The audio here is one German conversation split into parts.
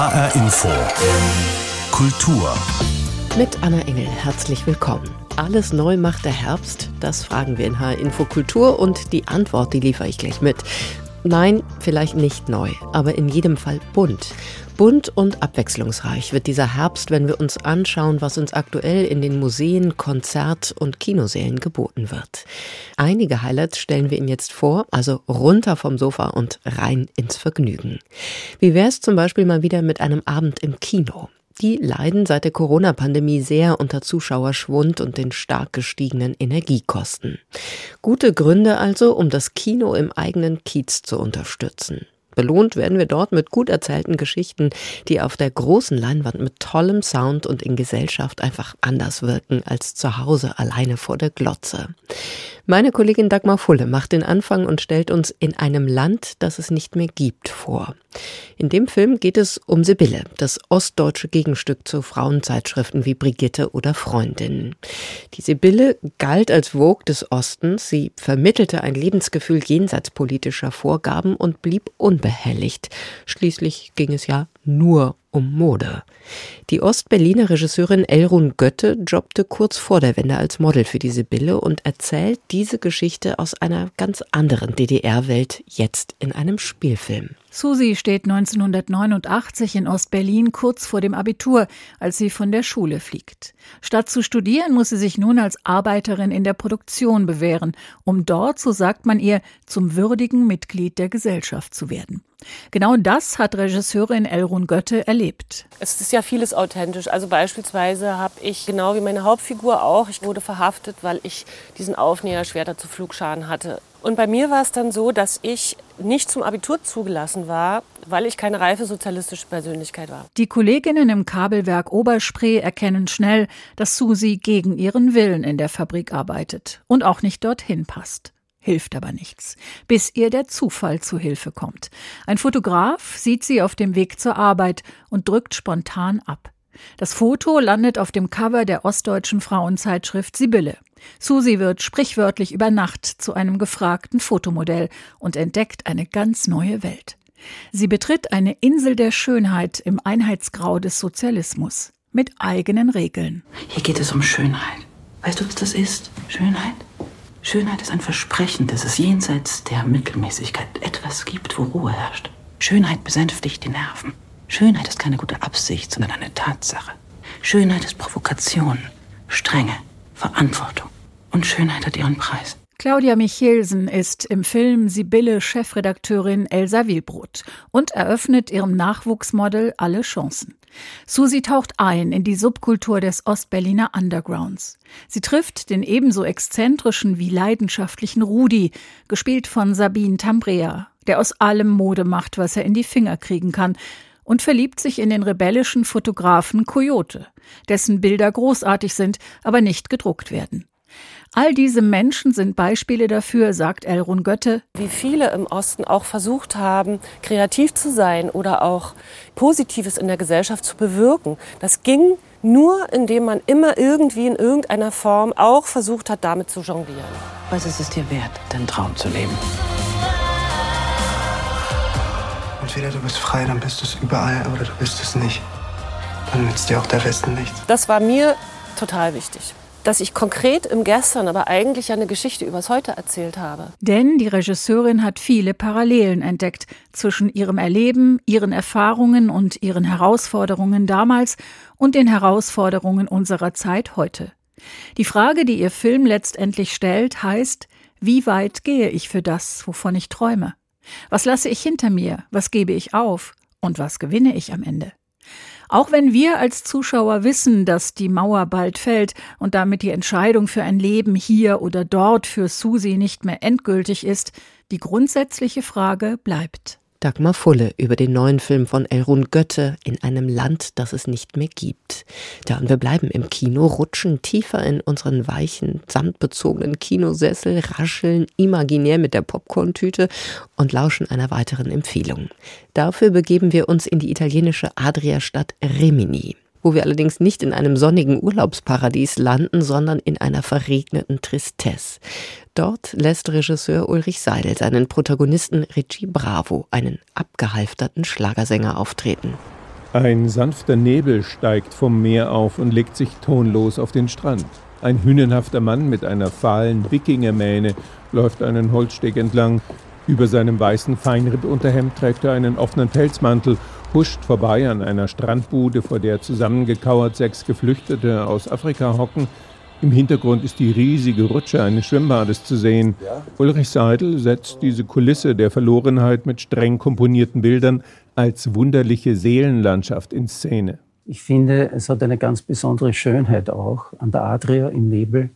HR Info. Kultur. Mit Anna Engel, herzlich willkommen. Alles neu macht der Herbst? Das fragen wir in HR Info Kultur und die Antwort, die liefere ich gleich mit. Nein, vielleicht nicht neu, aber in jedem Fall bunt. Bunt und abwechslungsreich wird dieser Herbst, wenn wir uns anschauen, was uns aktuell in den Museen, Konzert- und Kinosälen geboten wird. Einige Highlights stellen wir Ihnen jetzt vor, also runter vom Sofa und rein ins Vergnügen. Wie wäre es zum Beispiel mal wieder mit einem Abend im Kino? Die leiden seit der Corona-Pandemie sehr unter Zuschauerschwund und den stark gestiegenen Energiekosten. Gute Gründe also, um das Kino im eigenen Kiez zu unterstützen. Belohnt werden wir dort mit gut erzählten Geschichten, die auf der großen Leinwand mit tollem Sound und in Gesellschaft einfach anders wirken als zu Hause alleine vor der Glotze. Meine Kollegin Dagmar Fulle macht den Anfang und stellt uns in einem Land, das es nicht mehr gibt, vor. In dem Film geht es um Sibylle, das ostdeutsche Gegenstück zu Frauenzeitschriften wie Brigitte oder Freundinnen. Die Sibylle galt als Vogue des Ostens, sie vermittelte ein Lebensgefühl jenseits politischer Vorgaben und blieb unbehelligt. Schließlich ging es ja nur um Mode. Die Ostberliner Regisseurin Elrun Götte jobbte kurz vor der Wende als Model für die Sibylle und erzählt diese Geschichte aus einer ganz anderen DDR-Welt jetzt in einem Spielfilm. Susi steht 1989 in Ostberlin kurz vor dem Abitur, als sie von der Schule fliegt. Statt zu studieren, muss sie sich nun als Arbeiterin in der Produktion bewähren, um dort, so sagt man ihr, zum würdigen Mitglied der Gesellschaft zu werden. Genau das hat Regisseurin Elrun Götte erlebt. Es ist ja vieles authentisch. Also beispielsweise habe ich genau wie meine Hauptfigur auch, ich wurde verhaftet, weil ich diesen Aufnäherschwerter zu Flugscharen hatte. Und bei mir war es dann so, dass ich nicht zum Abitur zugelassen war, weil ich keine reife sozialistische Persönlichkeit war. Die Kolleginnen im Kabelwerk Oberspree erkennen schnell, dass Susi gegen ihren Willen in der Fabrik arbeitet und auch nicht dorthin passt. Hilft aber nichts, bis ihr der Zufall zu Hilfe kommt. Ein Fotograf sieht sie auf dem Weg zur Arbeit und drückt spontan ab. Das Foto landet auf dem Cover der ostdeutschen Frauenzeitschrift Sibylle. Susi wird sprichwörtlich über Nacht zu einem gefragten Fotomodell und entdeckt eine ganz neue Welt. Sie betritt eine Insel der Schönheit im Einheitsgrau des Sozialismus mit eigenen Regeln. Hier geht es um Schönheit. Weißt du, was das ist? Schönheit? Schönheit ist ein Versprechen, dass es jenseits der Mittelmäßigkeit etwas gibt, wo Ruhe herrscht. Schönheit besänftigt die Nerven. Schönheit ist keine gute Absicht, sondern eine Tatsache. Schönheit ist Provokation, Strenge, Verantwortung. Und Schönheit hat ihren Preis. Claudia Michelsen ist im Film Sibylle Chefredakteurin Elsa Wilbrot und eröffnet ihrem Nachwuchsmodel alle Chancen. Susi taucht ein in die Subkultur des Ostberliner Undergrounds. Sie trifft den ebenso exzentrischen wie leidenschaftlichen Rudi, gespielt von Sabine Tambrea, der aus allem Mode macht, was er in die Finger kriegen kann, und verliebt sich in den rebellischen Fotografen Coyote, dessen Bilder großartig sind, aber nicht gedruckt werden. All diese Menschen sind Beispiele dafür, sagt Elrun Götte. Wie viele im Osten auch versucht haben, kreativ zu sein oder auch Positives in der Gesellschaft zu bewirken. Das ging nur, indem man immer irgendwie in irgendeiner Form auch versucht hat, damit zu jonglieren. Was ist es dir wert, deinen Traum zu leben? Entweder du bist frei, dann bist du es überall, oder du bist es nicht. Dann nützt dir auch der Westen nichts. Das war mir total wichtig dass ich konkret im Gestern, aber eigentlich eine Geschichte übers Heute erzählt habe. Denn die Regisseurin hat viele Parallelen entdeckt zwischen ihrem Erleben, ihren Erfahrungen und ihren Herausforderungen damals und den Herausforderungen unserer Zeit heute. Die Frage, die ihr Film letztendlich stellt, heißt, wie weit gehe ich für das, wovon ich träume? Was lasse ich hinter mir? Was gebe ich auf? Und was gewinne ich am Ende? Auch wenn wir als Zuschauer wissen, dass die Mauer bald fällt und damit die Entscheidung für ein Leben hier oder dort für Susi nicht mehr endgültig ist, die grundsätzliche Frage bleibt. Dagmar Fulle über den neuen Film von Elrun Götte in einem Land, das es nicht mehr gibt. Da und wir bleiben im Kino, rutschen tiefer in unseren weichen, samtbezogenen Kinosessel, rascheln imaginär mit der Popcorntüte und lauschen einer weiteren Empfehlung. Dafür begeben wir uns in die italienische Adria-Stadt Rimini wo wir allerdings nicht in einem sonnigen Urlaubsparadies landen, sondern in einer verregneten Tristesse. Dort lässt Regisseur Ulrich Seidel seinen Protagonisten Richie Bravo, einen abgehalfterten Schlagersänger, auftreten. Ein sanfter Nebel steigt vom Meer auf und legt sich tonlos auf den Strand. Ein hünenhafter Mann mit einer fahlen Wikingermähne läuft einen Holzsteg entlang. Über seinem weißen Feinrippunterhemd trägt er einen offenen Pelzmantel, huscht vorbei an einer Strandbude, vor der zusammengekauert sechs Geflüchtete aus Afrika hocken. Im Hintergrund ist die riesige Rutsche eines Schwimmbades zu sehen. Ja? Ulrich Seidel setzt diese Kulisse der Verlorenheit mit streng komponierten Bildern als wunderliche Seelenlandschaft in Szene. Ich finde, es hat eine ganz besondere Schönheit auch an der Adria im Nebel.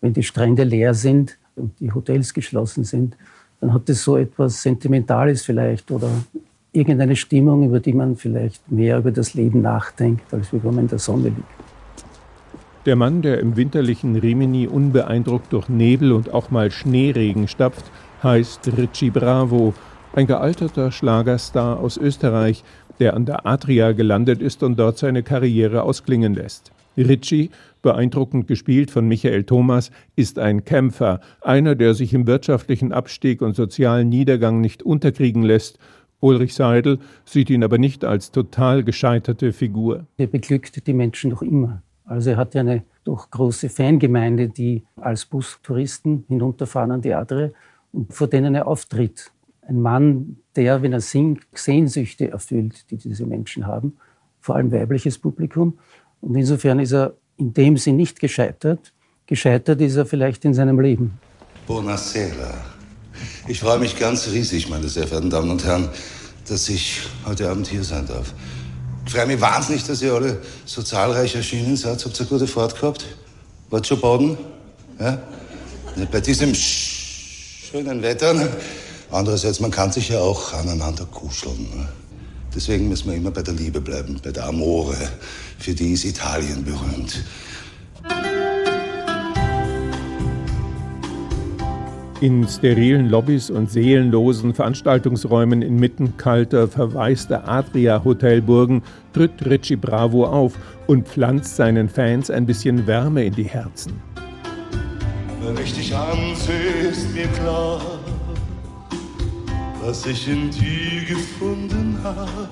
Wenn die Strände leer sind und die Hotels geschlossen sind, dann hat es so etwas Sentimentales vielleicht oder irgendeine Stimmung, über die man vielleicht mehr über das Leben nachdenkt, als wenn man in der Sonne liegt. Der Mann, der im winterlichen Rimini unbeeindruckt durch Nebel und auch mal Schneeregen stapft, heißt Richie Bravo, ein gealterter Schlagerstar aus Österreich, der an der Adria gelandet ist und dort seine Karriere ausklingen lässt. Richie, beeindruckend gespielt von Michael Thomas, ist ein Kämpfer, einer, der sich im wirtschaftlichen Abstieg und sozialen Niedergang nicht unterkriegen lässt. Ulrich Seidel sieht ihn aber nicht als total gescheiterte Figur. Er beglückt die Menschen noch immer. Also er hat ja eine doch große Fangemeinde, die als Bustouristen hinunterfahren an die Adre und vor denen er auftritt. Ein Mann, der, wenn er singt, Sehnsüchte erfüllt, die diese Menschen haben, vor allem weibliches Publikum. Und insofern ist er in dem Sinn nicht gescheitert. Gescheitert ist er vielleicht in seinem Leben. Buonasera. Ich freue mich ganz riesig, meine sehr verehrten Damen und Herren, dass ich heute Abend hier sein darf. Ich freue mich wahnsinnig, dass ihr alle so zahlreich erschienen seid. Habt ihr gute Fahrt gehabt? Wart schon baden? Ja? Bei diesem schönen Wetter. Ne? Andererseits, man kann sich ja auch aneinander kuscheln. Ne? Deswegen müssen wir immer bei der Liebe bleiben, bei der Amore. Für die ist Italien berühmt. In sterilen Lobbys und seelenlosen Veranstaltungsräumen inmitten kalter, verwaister Adria-Hotelburgen tritt Richie Bravo auf und pflanzt seinen Fans ein bisschen Wärme in die Herzen. Wenn ich dich ansehe, ist mir klar, was ich in dir gefunden habe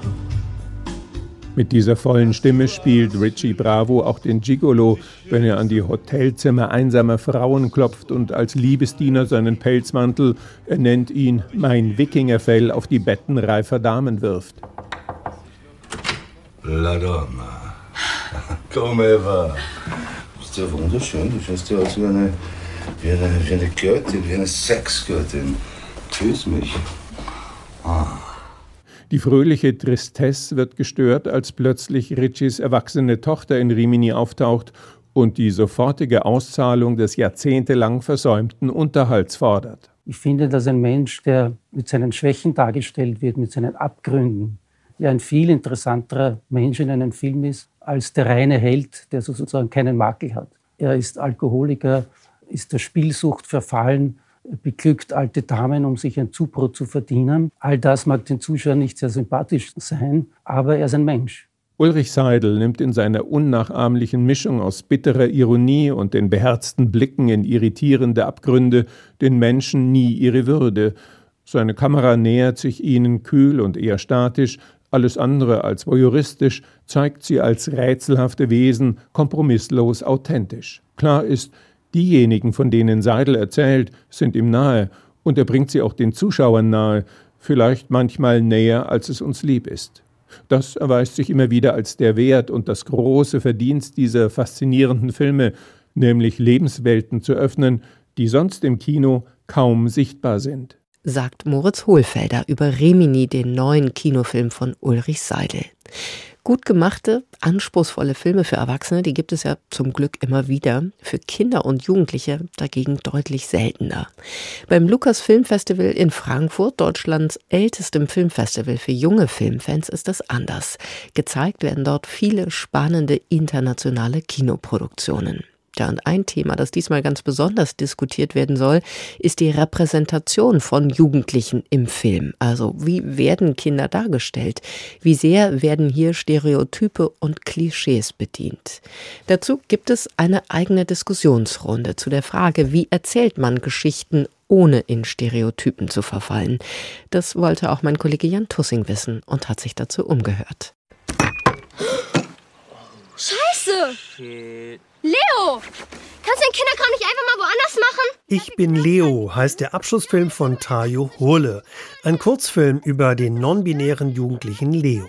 mit dieser vollen Stimme spielt Richie Bravo auch den Gigolo, wenn er an die Hotelzimmer einsamer Frauen klopft und als Liebesdiener seinen Pelzmantel, er nennt ihn mein Wikingerfell, auf die Betten reifer Damen wirft. La donna, come va? Du bist ja wunderschön, du schaust ja aus wie eine, wie eine, wie eine Göttin, wie eine Sexgöttin. Küss mich. Ah. Die fröhliche Tristesse wird gestört, als plötzlich Richies erwachsene Tochter in Rimini auftaucht und die sofortige Auszahlung des jahrzehntelang versäumten Unterhalts fordert. Ich finde, dass ein Mensch, der mit seinen Schwächen dargestellt wird, mit seinen Abgründen, ja ein viel interessanterer Mensch in einem Film ist, als der reine Held, der sozusagen keinen Makel hat. Er ist Alkoholiker, ist der Spielsucht verfallen beglückt alte Damen, um sich ein Zubrot zu verdienen. All das mag den Zuschauern nicht sehr sympathisch sein, aber er ist ein Mensch. Ulrich Seidel nimmt in seiner unnachahmlichen Mischung aus bitterer Ironie und den beherzten Blicken in irritierende Abgründe den Menschen nie ihre Würde. Seine Kamera nähert sich ihnen kühl und eher statisch, alles andere als voyeuristisch, zeigt sie als rätselhafte Wesen, kompromisslos authentisch. Klar ist, Diejenigen, von denen Seidel erzählt, sind ihm nahe, und er bringt sie auch den Zuschauern nahe, vielleicht manchmal näher, als es uns lieb ist. Das erweist sich immer wieder als der Wert und das große Verdienst dieser faszinierenden Filme, nämlich Lebenswelten zu öffnen, die sonst im Kino kaum sichtbar sind. Sagt Moritz Hohlfelder über Remini, den neuen Kinofilm von Ulrich Seidel. Gut gemachte, anspruchsvolle Filme für Erwachsene, die gibt es ja zum Glück immer wieder. Für Kinder und Jugendliche dagegen deutlich seltener. Beim Lukas Filmfestival in Frankfurt, Deutschlands ältestem Filmfestival für junge Filmfans, ist das anders. Gezeigt werden dort viele spannende internationale Kinoproduktionen. Ja, und ein Thema, das diesmal ganz besonders diskutiert werden soll, ist die Repräsentation von Jugendlichen im Film. Also wie werden Kinder dargestellt? Wie sehr werden hier Stereotype und Klischees bedient? Dazu gibt es eine eigene Diskussionsrunde zu der Frage, wie erzählt man Geschichten ohne in Stereotypen zu verfallen. Das wollte auch mein Kollege Jan Tussing wissen und hat sich dazu umgehört. Scheiße! Shit. Leo! Kannst du den Kinderkram nicht einfach mal woanders machen? Ich bin Leo heißt der Abschlussfilm von Tayo Hurle. Ein Kurzfilm über den non-binären Jugendlichen Leo.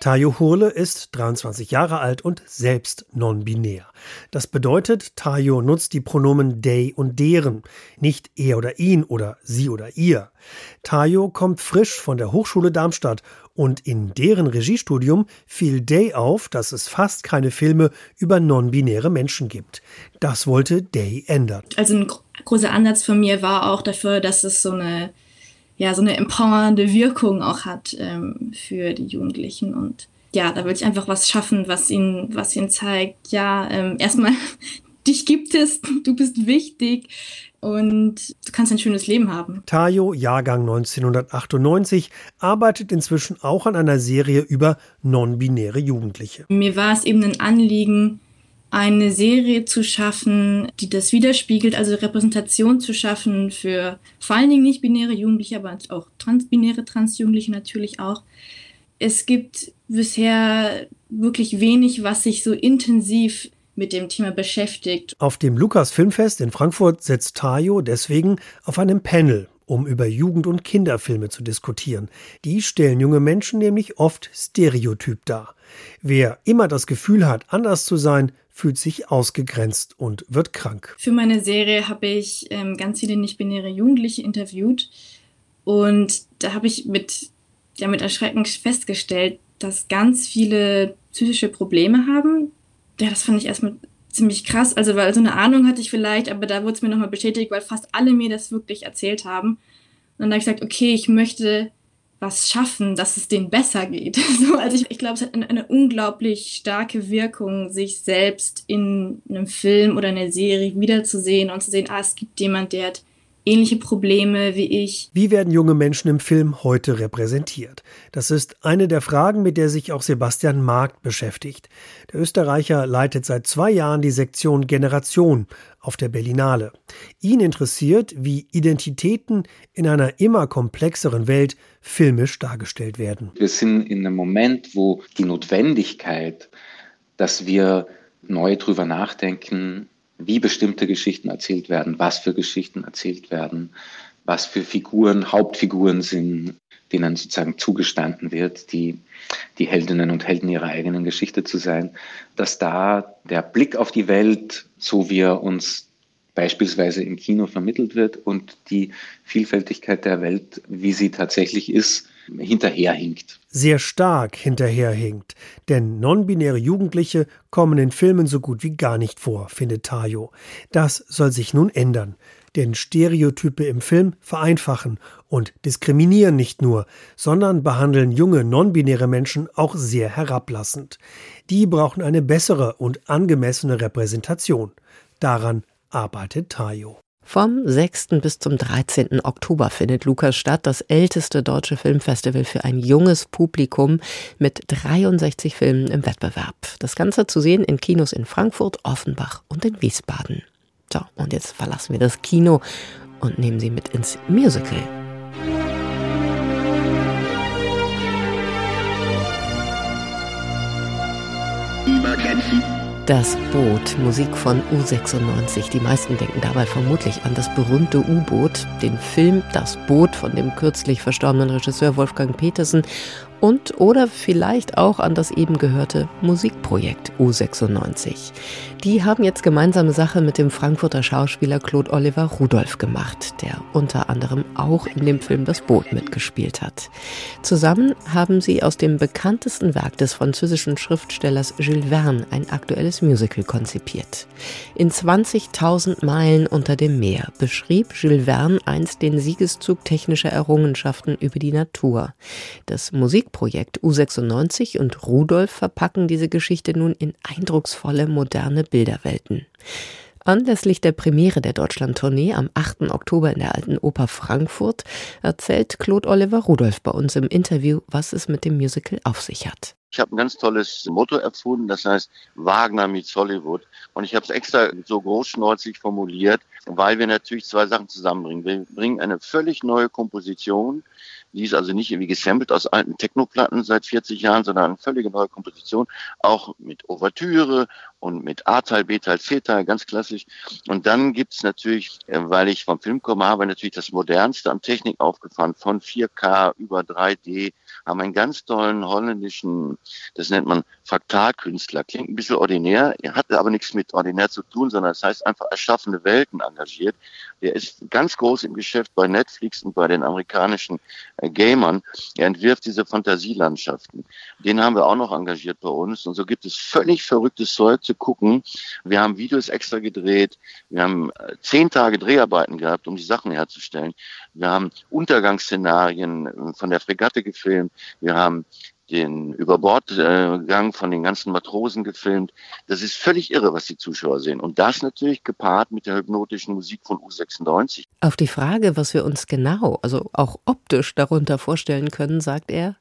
Tayo Hurle ist 23 Jahre alt und selbst non-binär. Das bedeutet, Tayo nutzt die Pronomen they und deren, nicht er oder ihn oder sie oder ihr. Tayo kommt frisch von der Hochschule Darmstadt und in deren Regiestudium fiel Day auf, dass es fast keine Filme über non-binäre Menschen gibt. Das wollte Day ändern. Also ein großer Ansatz von mir war auch dafür, dass es so eine ja, so eine empowernde Wirkung auch hat ähm, für die Jugendlichen. Und ja, da will ich einfach was schaffen, was ihnen, was ihnen zeigt, ja, ähm, erstmal, dich gibt es, du bist wichtig und du kannst ein schönes Leben haben. Tayo, Jahrgang 1998, arbeitet inzwischen auch an einer Serie über non-binäre Jugendliche. Mir war es eben ein Anliegen, eine Serie zu schaffen, die das widerspiegelt, also Repräsentation zu schaffen für vor allen Dingen nicht binäre Jugendliche, aber auch transbinäre Transjugendliche natürlich auch. Es gibt bisher wirklich wenig, was sich so intensiv mit dem Thema beschäftigt. Auf dem Lukas Filmfest in Frankfurt setzt Tayo deswegen auf einem Panel, um über Jugend- und Kinderfilme zu diskutieren. Die stellen junge Menschen nämlich oft stereotyp dar. Wer immer das Gefühl hat, anders zu sein, fühlt sich ausgegrenzt und wird krank. Für meine Serie habe ich ähm, ganz viele nicht-binäre Jugendliche interviewt und da habe ich mit, ja, mit Erschrecken festgestellt, dass ganz viele psychische Probleme haben. Ja, das fand ich erstmal ziemlich krass. Also, weil so eine Ahnung hatte ich vielleicht, aber da wurde es mir nochmal bestätigt, weil fast alle mir das wirklich erzählt haben. Und dann habe ich gesagt, okay, ich möchte was schaffen, dass es denen besser geht. So, also ich, ich glaube, es hat eine, eine, unglaublich starke Wirkung, sich selbst in einem Film oder einer Serie wiederzusehen und zu sehen, ah, es gibt jemand, der hat ähnliche Probleme wie ich. Wie werden junge Menschen im Film heute repräsentiert? Das ist eine der Fragen, mit der sich auch Sebastian Markt beschäftigt. Der Österreicher leitet seit zwei Jahren die Sektion Generation auf der Berlinale. Ihn interessiert, wie Identitäten in einer immer komplexeren Welt filmisch dargestellt werden. Wir sind in einem Moment, wo die Notwendigkeit, dass wir neu drüber nachdenken, wie bestimmte Geschichten erzählt werden, was für Geschichten erzählt werden, was für Figuren Hauptfiguren sind, denen sozusagen zugestanden wird, die, die Heldinnen und Helden ihrer eigenen Geschichte zu sein, dass da der Blick auf die Welt, so wie er uns beispielsweise im Kino vermittelt wird und die Vielfältigkeit der Welt, wie sie tatsächlich ist, hinterherhinkt. Sehr stark hinterherhinkt. Denn non-binäre Jugendliche kommen in Filmen so gut wie gar nicht vor, findet Tayo. Das soll sich nun ändern. Denn Stereotype im Film vereinfachen und diskriminieren nicht nur, sondern behandeln junge non-binäre Menschen auch sehr herablassend. Die brauchen eine bessere und angemessene Repräsentation. Daran arbeitet Tayo. Vom 6. bis zum 13. Oktober findet Lukas statt, das älteste deutsche Filmfestival für ein junges Publikum mit 63 Filmen im Wettbewerb. Das Ganze zu sehen in Kinos in Frankfurt, Offenbach und in Wiesbaden. So, und jetzt verlassen wir das Kino und nehmen Sie mit ins Musical. Emergency. Das Boot, Musik von U96. Die meisten denken dabei vermutlich an das berühmte U-Boot, den Film Das Boot von dem kürzlich verstorbenen Regisseur Wolfgang Petersen und oder vielleicht auch an das eben gehörte Musikprojekt U96. Die haben jetzt gemeinsame Sache mit dem Frankfurter Schauspieler Claude Oliver Rudolph gemacht, der unter anderem auch in dem Film Das Boot mitgespielt hat. Zusammen haben sie aus dem bekanntesten Werk des französischen Schriftstellers Jules Verne ein aktuelles Musical konzipiert. In 20.000 Meilen unter dem Meer beschrieb Jules Verne einst den Siegeszug technischer Errungenschaften über die Natur. Das Musik Musikprojekt U96 und Rudolf verpacken diese Geschichte nun in eindrucksvolle moderne Bilderwelten. Anlässlich der Premiere der Deutschlandtournee am 8. Oktober in der Alten Oper Frankfurt erzählt Claude Oliver Rudolf bei uns im Interview, was es mit dem Musical auf sich hat. Ich habe ein ganz tolles Motto erfunden, das heißt Wagner meets Hollywood. Und ich habe es extra so großschnäuzig formuliert, weil wir natürlich zwei Sachen zusammenbringen. Wir bringen eine völlig neue Komposition die ist also nicht irgendwie gesampelt aus alten Technoplatten seit 40 Jahren, sondern eine völlige neue Komposition, auch mit Ouvertüre und mit A-Teil, B-Teil, C-Teil, ganz klassisch. Und dann gibt's natürlich, äh, weil ich vom Film komme, habe natürlich das Modernste an Technik aufgefahren, von 4K über 3D, haben einen ganz tollen holländischen, das nennt man Fraktalkünstler. Klingt ein bisschen ordinär, hat aber nichts mit ordinär zu tun, sondern das heißt einfach erschaffene Welten engagiert. Der ist ganz groß im Geschäft bei Netflix und bei den amerikanischen äh, Gamern. Er entwirft diese Fantasielandschaften. Den haben wir auch noch engagiert bei uns. Und so gibt es völlig verrücktes Zeug zu gucken. Wir haben Videos extra gedreht. Wir haben äh, zehn Tage Dreharbeiten gehabt, um die Sachen herzustellen. Wir haben Untergangsszenarien äh, von der Fregatte gefilmt. Wir haben den Überbordgang von den ganzen Matrosen gefilmt. Das ist völlig irre, was die Zuschauer sehen. Und das natürlich gepaart mit der hypnotischen Musik von U96. Auf die Frage, was wir uns genau, also auch optisch darunter vorstellen können, sagt er.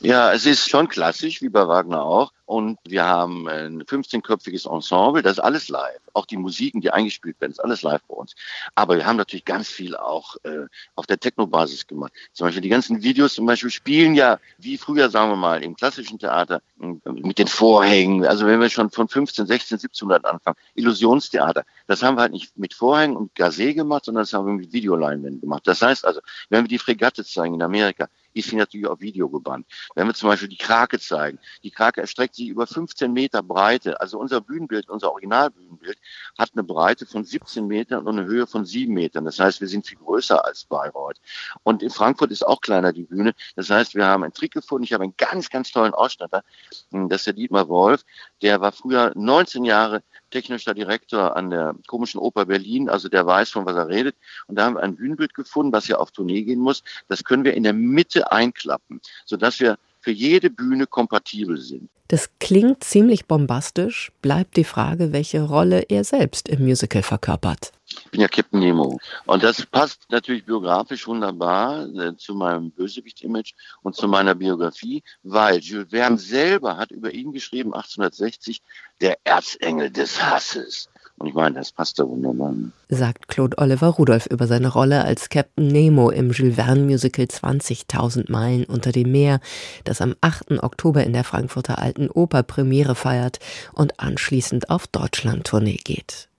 Ja, es ist schon klassisch, wie bei Wagner auch. Und wir haben ein 15-köpfiges Ensemble, das ist alles live. Auch die Musiken, die eingespielt werden, ist alles live bei uns. Aber wir haben natürlich ganz viel auch äh, auf der Techno-Basis gemacht. Zum Beispiel die ganzen Videos zum Beispiel spielen ja, wie früher, sagen wir mal, im klassischen Theater mit den Vorhängen. Also wenn wir schon von 15, 16, 1700 anfangen, Illusionstheater. Das haben wir halt nicht mit Vorhängen und Gazé gemacht, sondern das haben wir mit Videoleinwänden gemacht. Das heißt also, wenn wir die Fregatte zeigen in Amerika, ist sie natürlich auf Video gebannt. Wenn wir zum Beispiel die Krake zeigen, die Krake erstreckt sich über 15 Meter Breite. Also unser Bühnenbild, unser Originalbühnenbild hat eine Breite von 17 Metern und eine Höhe von 7 Metern. Das heißt, wir sind viel größer als Bayreuth. Und in Frankfurt ist auch kleiner die Bühne. Das heißt, wir haben einen Trick gefunden. Ich habe einen ganz, ganz tollen Ausstatter. Das ist der Dietmar Wolf. Der war früher 19 Jahre technischer Direktor an der Komischen Oper Berlin, also der weiß, von was er redet. Und da haben wir ein Bühnenbild gefunden, was ja auf Tournee gehen muss. Das können wir in der Mitte einklappen, sodass wir für jede Bühne kompatibel sind. Das klingt ziemlich bombastisch, bleibt die Frage, welche Rolle er selbst im Musical verkörpert. Ich bin ja Captain Nemo. Und das passt natürlich biografisch wunderbar äh, zu meinem Bösewicht-Image und zu meiner Biografie, weil Jules Verne selber hat über ihn geschrieben, 1860, der Erzengel des Hasses. Und ich meine, das passt da wunderbar. Sagt Claude Oliver Rudolph über seine Rolle als Captain Nemo im Jules Verne Musical 20.000 Meilen unter dem Meer, das am 8. Oktober in der Frankfurter Alten Oper Premiere feiert und anschließend auf Deutschland-Tournee geht.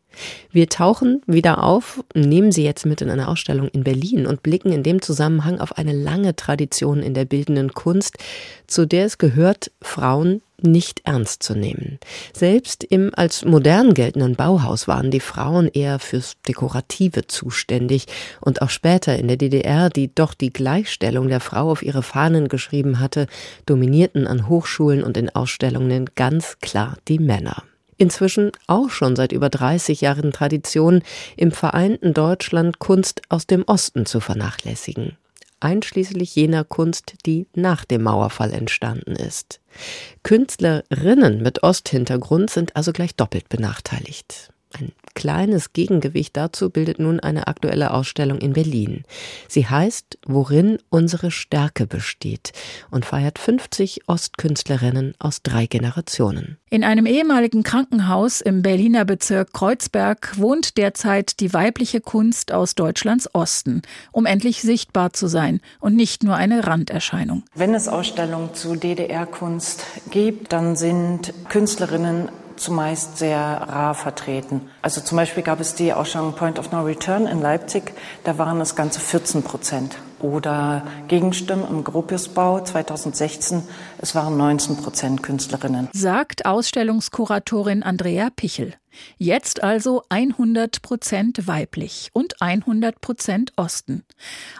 Wir tauchen wieder auf, nehmen Sie jetzt mit in eine Ausstellung in Berlin und blicken in dem Zusammenhang auf eine lange Tradition in der bildenden Kunst, zu der es gehört, Frauen nicht ernst zu nehmen. Selbst im als modern geltenden Bauhaus waren die Frauen eher fürs Dekorative zuständig und auch später in der DDR, die doch die Gleichstellung der Frau auf ihre Fahnen geschrieben hatte, dominierten an Hochschulen und in Ausstellungen ganz klar die Männer inzwischen auch schon seit über 30 Jahren Tradition, im vereinten Deutschland Kunst aus dem Osten zu vernachlässigen, einschließlich jener Kunst, die nach dem Mauerfall entstanden ist. Künstlerinnen mit Osthintergrund sind also gleich doppelt benachteiligt. Ein kleines Gegengewicht dazu bildet nun eine aktuelle Ausstellung in Berlin. Sie heißt Worin unsere Stärke besteht und feiert 50 Ostkünstlerinnen aus drei Generationen. In einem ehemaligen Krankenhaus im Berliner Bezirk Kreuzberg wohnt derzeit die weibliche Kunst aus Deutschlands Osten, um endlich sichtbar zu sein und nicht nur eine Randerscheinung. Wenn es Ausstellungen zu DDR-Kunst gibt, dann sind Künstlerinnen zumeist sehr rar vertreten. Also zum Beispiel gab es die Ausstellung Point of No Return in Leipzig, da waren es ganze 14 Prozent. Oder Gegenstimmen im Gropiusbau 2016, es waren 19 Prozent Künstlerinnen. Sagt Ausstellungskuratorin Andrea Pichel. Jetzt also 100 Prozent weiblich und 100 Prozent Osten.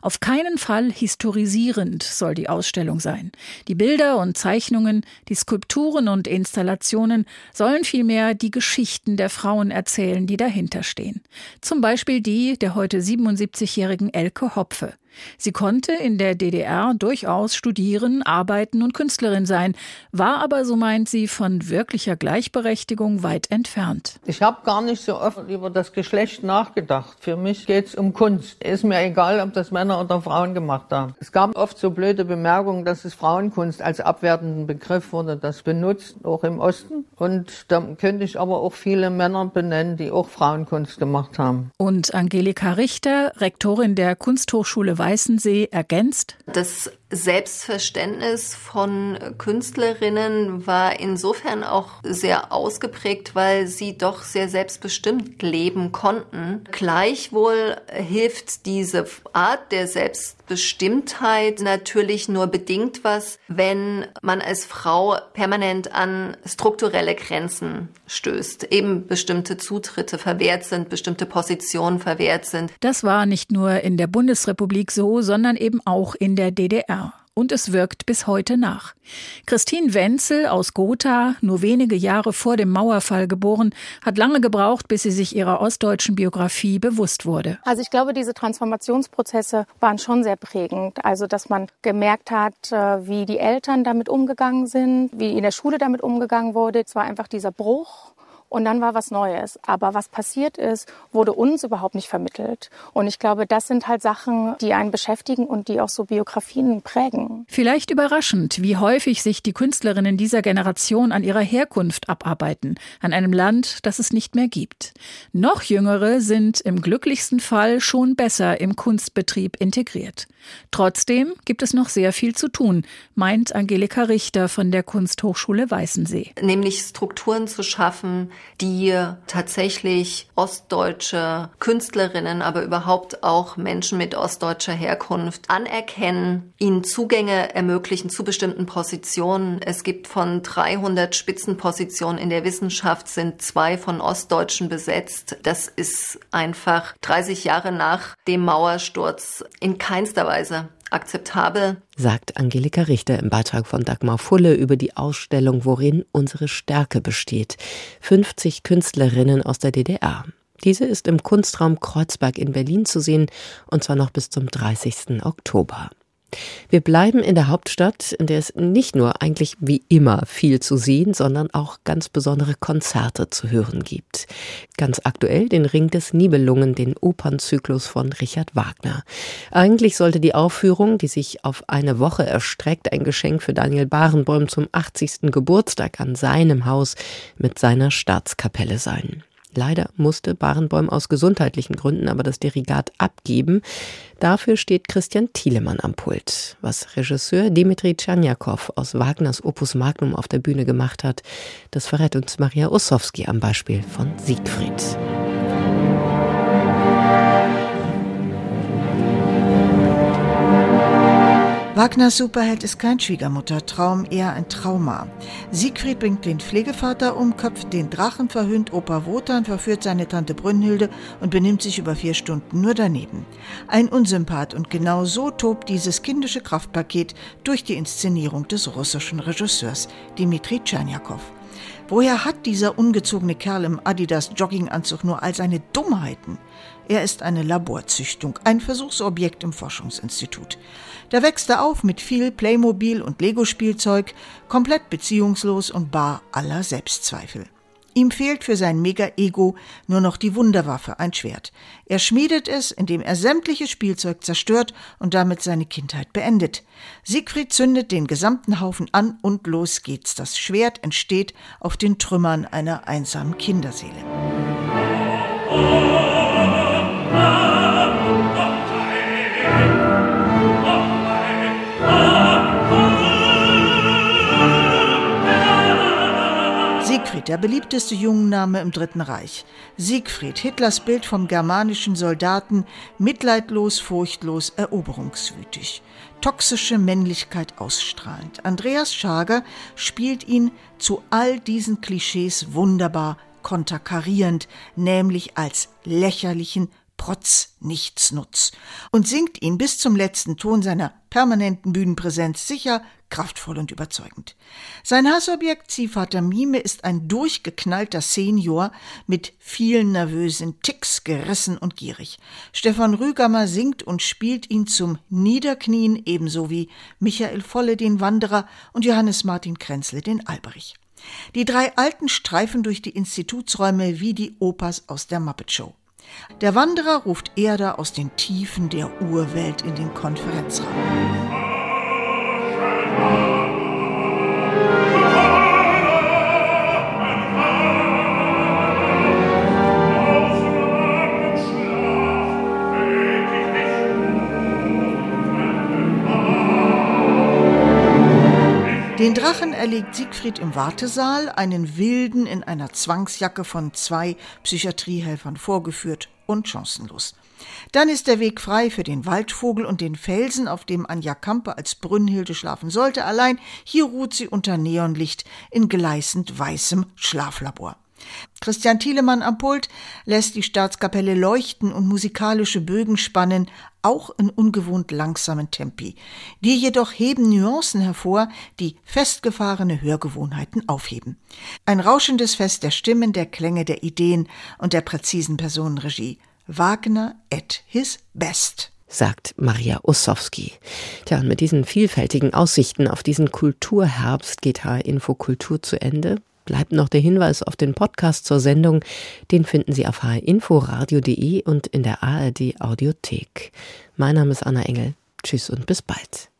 Auf keinen Fall historisierend soll die Ausstellung sein. Die Bilder und Zeichnungen, die Skulpturen und Installationen sollen vielmehr die Geschichten der Frauen erzählen, die dahinter stehen. Zum Beispiel die der heute 77-jährigen Elke Hopfe. Sie konnte in der DDR durchaus studieren, arbeiten und Künstlerin sein, war aber, so meint sie, von wirklicher Gleichberechtigung weit entfernt. Ich habe gar nicht so oft über das Geschlecht nachgedacht. Für mich geht es um Kunst. Ist mir egal, ob das Männer oder Frauen gemacht haben. Es gab oft so blöde Bemerkungen, dass es Frauenkunst als abwertenden Begriff wurde, das benutzt, auch im Osten. Und da könnte ich aber auch viele Männer benennen, die auch Frauenkunst gemacht haben. Und Angelika Richter, Rektorin der Kunsthochschule Weißensee ergänzt. Das Selbstverständnis von Künstlerinnen war insofern auch sehr ausgeprägt, weil sie doch sehr selbstbestimmt leben konnten. Gleichwohl hilft diese Art der Selbstbestimmtheit natürlich nur bedingt was, wenn man als Frau permanent an strukturelle Grenzen stößt, eben bestimmte Zutritte verwehrt sind, bestimmte Positionen verwehrt sind. Das war nicht nur in der Bundesrepublik so, sondern eben auch in der DDR und es wirkt bis heute nach. Christine Wenzel aus Gotha, nur wenige Jahre vor dem Mauerfall geboren, hat lange gebraucht, bis sie sich ihrer ostdeutschen Biografie bewusst wurde. Also ich glaube, diese Transformationsprozesse waren schon sehr prägend. Also dass man gemerkt hat, äh, wie die Eltern damit umgegangen sind, wie in der Schule damit umgegangen wurde. Es war einfach dieser Bruch und dann war was Neues. Aber was passiert ist, wurde uns überhaupt nicht vermittelt. Und ich glaube, das sind halt Sachen, die einen beschäftigen und die auch so Biografien prägen. Vielleicht überraschend, wie häufig sich die Künstlerinnen dieser Generation an ihrer Herkunft abarbeiten, an einem Land, das es nicht mehr gibt. Noch jüngere sind im glücklichsten Fall schon besser im Kunstbetrieb integriert. Trotzdem gibt es noch sehr viel zu tun, meint Angelika Richter von der Kunsthochschule Weißensee. Nämlich Strukturen zu schaffen, die tatsächlich ostdeutsche Künstlerinnen, aber überhaupt auch Menschen mit ostdeutscher Herkunft anerkennen, ihnen Zugänge ermöglichen zu bestimmten Positionen. Es gibt von 300 Spitzenpositionen in der Wissenschaft sind zwei von Ostdeutschen besetzt. Das ist einfach 30 Jahre nach dem Mauersturz in keinster Weise akzeptabel, sagt Angelika Richter im Beitrag von Dagmar Fulle über die Ausstellung Worin unsere Stärke besteht. 50 Künstlerinnen aus der DDR. Diese ist im Kunstraum Kreuzberg in Berlin zu sehen, und zwar noch bis zum 30. Oktober. Wir bleiben in der Hauptstadt, in der es nicht nur eigentlich wie immer viel zu sehen, sondern auch ganz besondere Konzerte zu hören gibt. Ganz aktuell den Ring des Nibelungen, den Opernzyklus von Richard Wagner. Eigentlich sollte die Aufführung, die sich auf eine Woche erstreckt, ein Geschenk für Daniel Barenboim zum 80. Geburtstag an seinem Haus mit seiner Staatskapelle sein. Leider musste Barenbäum aus gesundheitlichen Gründen aber das Dirigat abgeben. Dafür steht Christian Thielemann am Pult. Was Regisseur Dimitri Tschernjakow aus Wagners Opus Magnum auf der Bühne gemacht hat, das verrät uns Maria Ossowski am Beispiel von Siegfried. Wagners Superheld ist kein Schwiegermuttertraum, eher ein Trauma. Siegfried bringt den Pflegvater um, köpft den Drachen, verhöhnt Opa Wotan, verführt seine Tante Brünnhilde und benimmt sich über vier Stunden nur daneben. Ein Unsympath und genau so tobt dieses kindische Kraftpaket durch die Inszenierung des russischen Regisseurs Dmitri Tschernjakow. Woher hat dieser ungezogene Kerl im Adidas Jogginganzug nur all seine Dummheiten? Er ist eine Laborzüchtung, ein Versuchsobjekt im Forschungsinstitut. Da wächst er auf mit viel Playmobil und Lego-Spielzeug, komplett beziehungslos und bar aller Selbstzweifel. Ihm fehlt für sein Mega-Ego nur noch die Wunderwaffe, ein Schwert. Er schmiedet es, indem er sämtliches Spielzeug zerstört und damit seine Kindheit beendet. Siegfried zündet den gesamten Haufen an und los geht's. Das Schwert entsteht auf den Trümmern einer einsamen Kinderseele. Siegfried, der beliebteste Jungenname im Dritten Reich. Siegfried, Hitlers Bild vom germanischen Soldaten, mitleidlos, furchtlos, eroberungswütig. Toxische Männlichkeit ausstrahlend. Andreas Schager spielt ihn zu all diesen Klischees wunderbar konterkarierend, nämlich als lächerlichen, Protz Nichtsnutz und singt ihn bis zum letzten Ton seiner permanenten Bühnenpräsenz sicher, kraftvoll und überzeugend. Sein Hassobjekt Ziehvater Mime ist ein durchgeknallter Senior mit vielen nervösen Ticks, gerissen und gierig. Stefan Rügammer singt und spielt ihn zum Niederknien, ebenso wie Michael Volle den Wanderer und Johannes Martin Krenzle den Alberich. Die drei Alten streifen durch die Institutsräume wie die Opas aus der Muppet Show. Der Wanderer ruft Erde aus den Tiefen der Urwelt in den Konferenzraum. Den Drachen erlegt Siegfried im Wartesaal, einen Wilden in einer Zwangsjacke von zwei Psychiatriehelfern vorgeführt und chancenlos. Dann ist der Weg frei für den Waldvogel und den Felsen, auf dem Anja Kampe als Brünnhilde schlafen sollte. Allein hier ruht sie unter Neonlicht in gleißend weißem Schlaflabor. Christian Thielemann am Pult lässt die Staatskapelle leuchten und musikalische Bögen spannen, auch in ungewohnt langsamen Tempi. Die jedoch heben Nuancen hervor, die festgefahrene Hörgewohnheiten aufheben. Ein rauschendes Fest der Stimmen, der Klänge, der Ideen und der präzisen Personenregie. Wagner at his best sagt Maria Ossowski. Tja, und mit diesen vielfältigen Aussichten auf diesen Kulturherbst geht H-Info Kultur zu Ende. Bleibt noch der Hinweis auf den Podcast zur Sendung. Den finden Sie auf hinforadio.de und in der ARD Audiothek. Mein Name ist Anna Engel. Tschüss und bis bald.